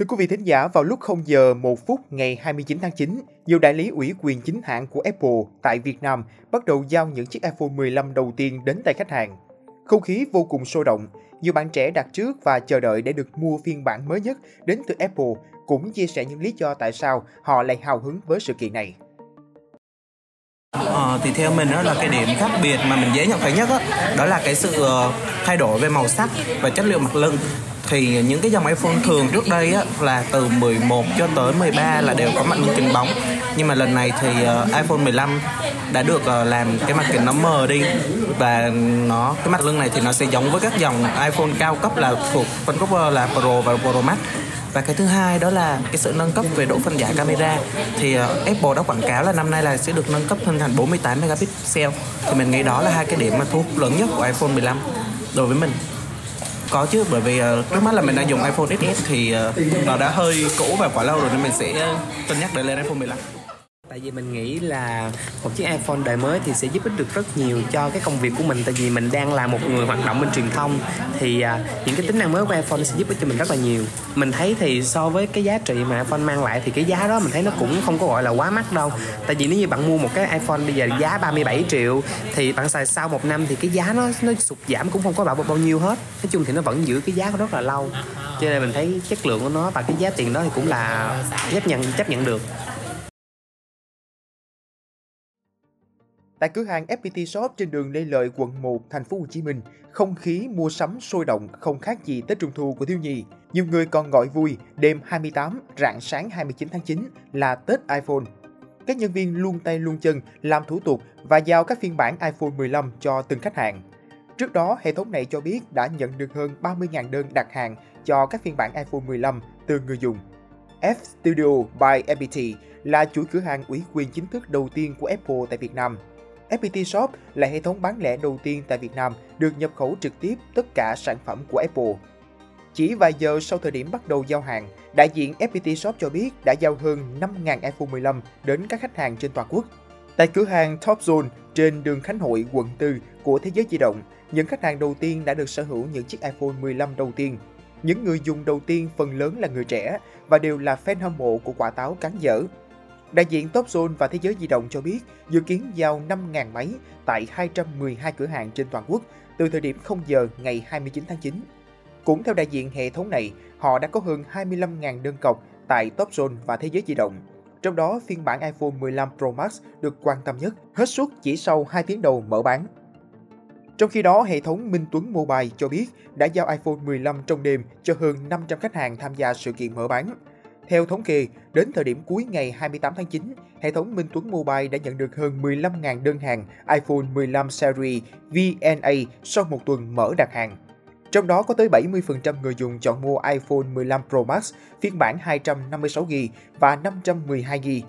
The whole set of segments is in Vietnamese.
Thưa quý vị thính giả, vào lúc 0 giờ 1 phút ngày 29 tháng 9, nhiều đại lý ủy quyền chính hãng của Apple tại Việt Nam bắt đầu giao những chiếc iPhone 15 đầu tiên đến tay khách hàng. Không khí vô cùng sôi động, nhiều bạn trẻ đặt trước và chờ đợi để được mua phiên bản mới nhất đến từ Apple cũng chia sẻ những lý do tại sao họ lại hào hứng với sự kiện này. Ờ, thì theo mình đó là cái điểm khác biệt mà mình dễ nhận thấy nhất đó, đó là cái sự ờ, thay đổi về màu sắc và chất liệu mặt lưng thì những cái dòng iPhone thường trước đây á, là từ 11 cho tới 13 là đều có mặt lưng kính bóng. Nhưng mà lần này thì uh, iPhone 15 đã được uh, làm cái mặt kính nó mờ đi. Và nó cái mặt lưng này thì nó sẽ giống với các dòng iPhone cao cấp là thuộc phân khúc ờ, là Pro và Pro Max. Và cái thứ hai đó là cái sự nâng cấp về độ phân giải camera. Thì uh, Apple đã quảng cáo là năm nay là sẽ được nâng cấp lên thành 48 megapixel. Thì mình nghĩ đó là hai cái điểm mà thu hút lớn nhất của iPhone 15 đối với mình có chứ bởi vì uh, trước mắt là mình đang dùng iPhone XS thì uh, nó đã hơi cũ và quá lâu rồi nên mình sẽ ờ, cân nhắc để lên iPhone 15 tại vì mình nghĩ là một chiếc iPhone đời mới thì sẽ giúp ích được rất nhiều cho cái công việc của mình. Tại vì mình đang là một người hoạt động bên truyền thông thì à, những cái tính năng mới của iPhone sẽ giúp ích cho mình rất là nhiều. Mình thấy thì so với cái giá trị mà iPhone mang lại thì cái giá đó mình thấy nó cũng không có gọi là quá mắc đâu. Tại vì nếu như bạn mua một cái iPhone bây giờ giá 37 triệu thì bạn xài sau một năm thì cái giá nó nó sụt giảm cũng không có bảo bao nhiêu hết. Nói chung thì nó vẫn giữ cái giá rất là lâu. Cho nên mình thấy chất lượng của nó và cái giá tiền đó thì cũng là chấp nhận chấp nhận được. Tại cửa hàng FPT Shop trên đường Lê Lợi, quận 1, thành phố Hồ Chí Minh, không khí mua sắm sôi động không khác gì Tết Trung thu của thiếu nhi. Nhiều người còn gọi vui đêm 28, rạng sáng 29 tháng 9 là Tết iPhone. Các nhân viên luôn tay luôn chân làm thủ tục và giao các phiên bản iPhone 15 cho từng khách hàng. Trước đó, hệ thống này cho biết đã nhận được hơn 30.000 đơn đặt hàng cho các phiên bản iPhone 15 từ người dùng. F Studio by FPT là chuỗi cửa hàng ủy quyền chính thức đầu tiên của Apple tại Việt Nam – FPT Shop là hệ thống bán lẻ đầu tiên tại Việt Nam được nhập khẩu trực tiếp tất cả sản phẩm của Apple. Chỉ vài giờ sau thời điểm bắt đầu giao hàng, đại diện FPT Shop cho biết đã giao hơn 5.000 iPhone 15 đến các khách hàng trên toàn quốc. Tại cửa hàng Top Zone trên đường Khánh Hội, quận 4 của Thế giới di động, những khách hàng đầu tiên đã được sở hữu những chiếc iPhone 15 đầu tiên. Những người dùng đầu tiên phần lớn là người trẻ và đều là fan hâm mộ của quả táo cắn dở. Đại diện Topzone và Thế giới di động cho biết dự kiến giao 5.000 máy tại 212 cửa hàng trên toàn quốc từ thời điểm 0 giờ ngày 29 tháng 9. Cũng theo đại diện hệ thống này, họ đã có hơn 25.000 đơn cọc tại Topzone và Thế giới di động. Trong đó, phiên bản iPhone 15 Pro Max được quan tâm nhất, hết suất chỉ sau 2 tiếng đầu mở bán. Trong khi đó, hệ thống Minh Tuấn Mobile cho biết đã giao iPhone 15 trong đêm cho hơn 500 khách hàng tham gia sự kiện mở bán. Theo thống kê, đến thời điểm cuối ngày 28 tháng 9, hệ thống Minh Tuấn Mobile đã nhận được hơn 15.000 đơn hàng iPhone 15 series VNA sau một tuần mở đặt hàng. Trong đó có tới 70% người dùng chọn mua iPhone 15 Pro Max phiên bản 256GB và 512GB.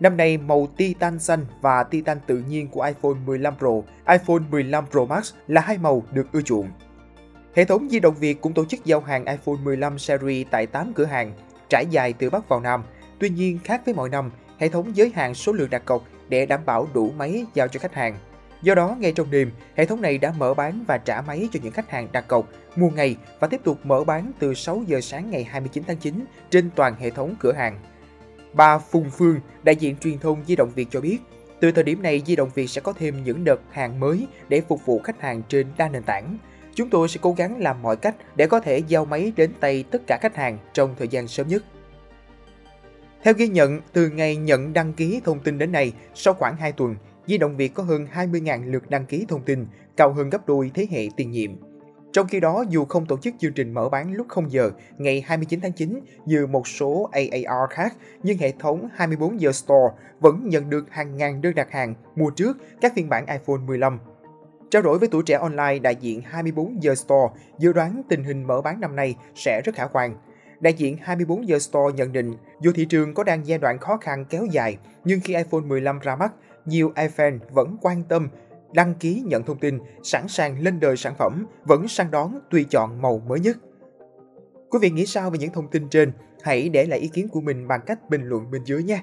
Năm nay, màu titan xanh và titan tự nhiên của iPhone 15 Pro, iPhone 15 Pro Max là hai màu được ưa chuộng. Hệ thống di động Việt cũng tổ chức giao hàng iPhone 15 series tại 8 cửa hàng trải dài từ Bắc vào Nam. Tuy nhiên, khác với mọi năm, hệ thống giới hạn số lượng đặt cọc để đảm bảo đủ máy giao cho khách hàng. Do đó, ngay trong đêm, hệ thống này đã mở bán và trả máy cho những khách hàng đặt cọc mua ngày và tiếp tục mở bán từ 6 giờ sáng ngày 29 tháng 9 trên toàn hệ thống cửa hàng. Bà Phùng Phương, đại diện truyền thông Di động Việt cho biết, từ thời điểm này Di động Việt sẽ có thêm những đợt hàng mới để phục vụ khách hàng trên đa nền tảng. Chúng tôi sẽ cố gắng làm mọi cách để có thể giao máy đến tay tất cả khách hàng trong thời gian sớm nhất. Theo ghi nhận, từ ngày nhận đăng ký thông tin đến nay, sau khoảng 2 tuần, Di động Việt có hơn 20.000 lượt đăng ký thông tin, cao hơn gấp đôi thế hệ tiền nhiệm. Trong khi đó, dù không tổ chức chương trình mở bán lúc 0 giờ ngày 29 tháng 9 như một số AAR khác, nhưng hệ thống 24 giờ Store vẫn nhận được hàng ngàn đơn đặt hàng mua trước các phiên bản iPhone 15 Trao đổi với tuổi trẻ online, đại diện 24 giờ Store dự đoán tình hình mở bán năm nay sẽ rất khả quan. Đại diện 24 giờ Store nhận định, dù thị trường có đang giai đoạn khó khăn kéo dài, nhưng khi iPhone 15 ra mắt, nhiều iPhone vẫn quan tâm đăng ký nhận thông tin, sẵn sàng lên đời sản phẩm, vẫn săn đón tùy chọn màu mới nhất. Quý vị nghĩ sao về những thông tin trên? Hãy để lại ý kiến của mình bằng cách bình luận bên dưới nhé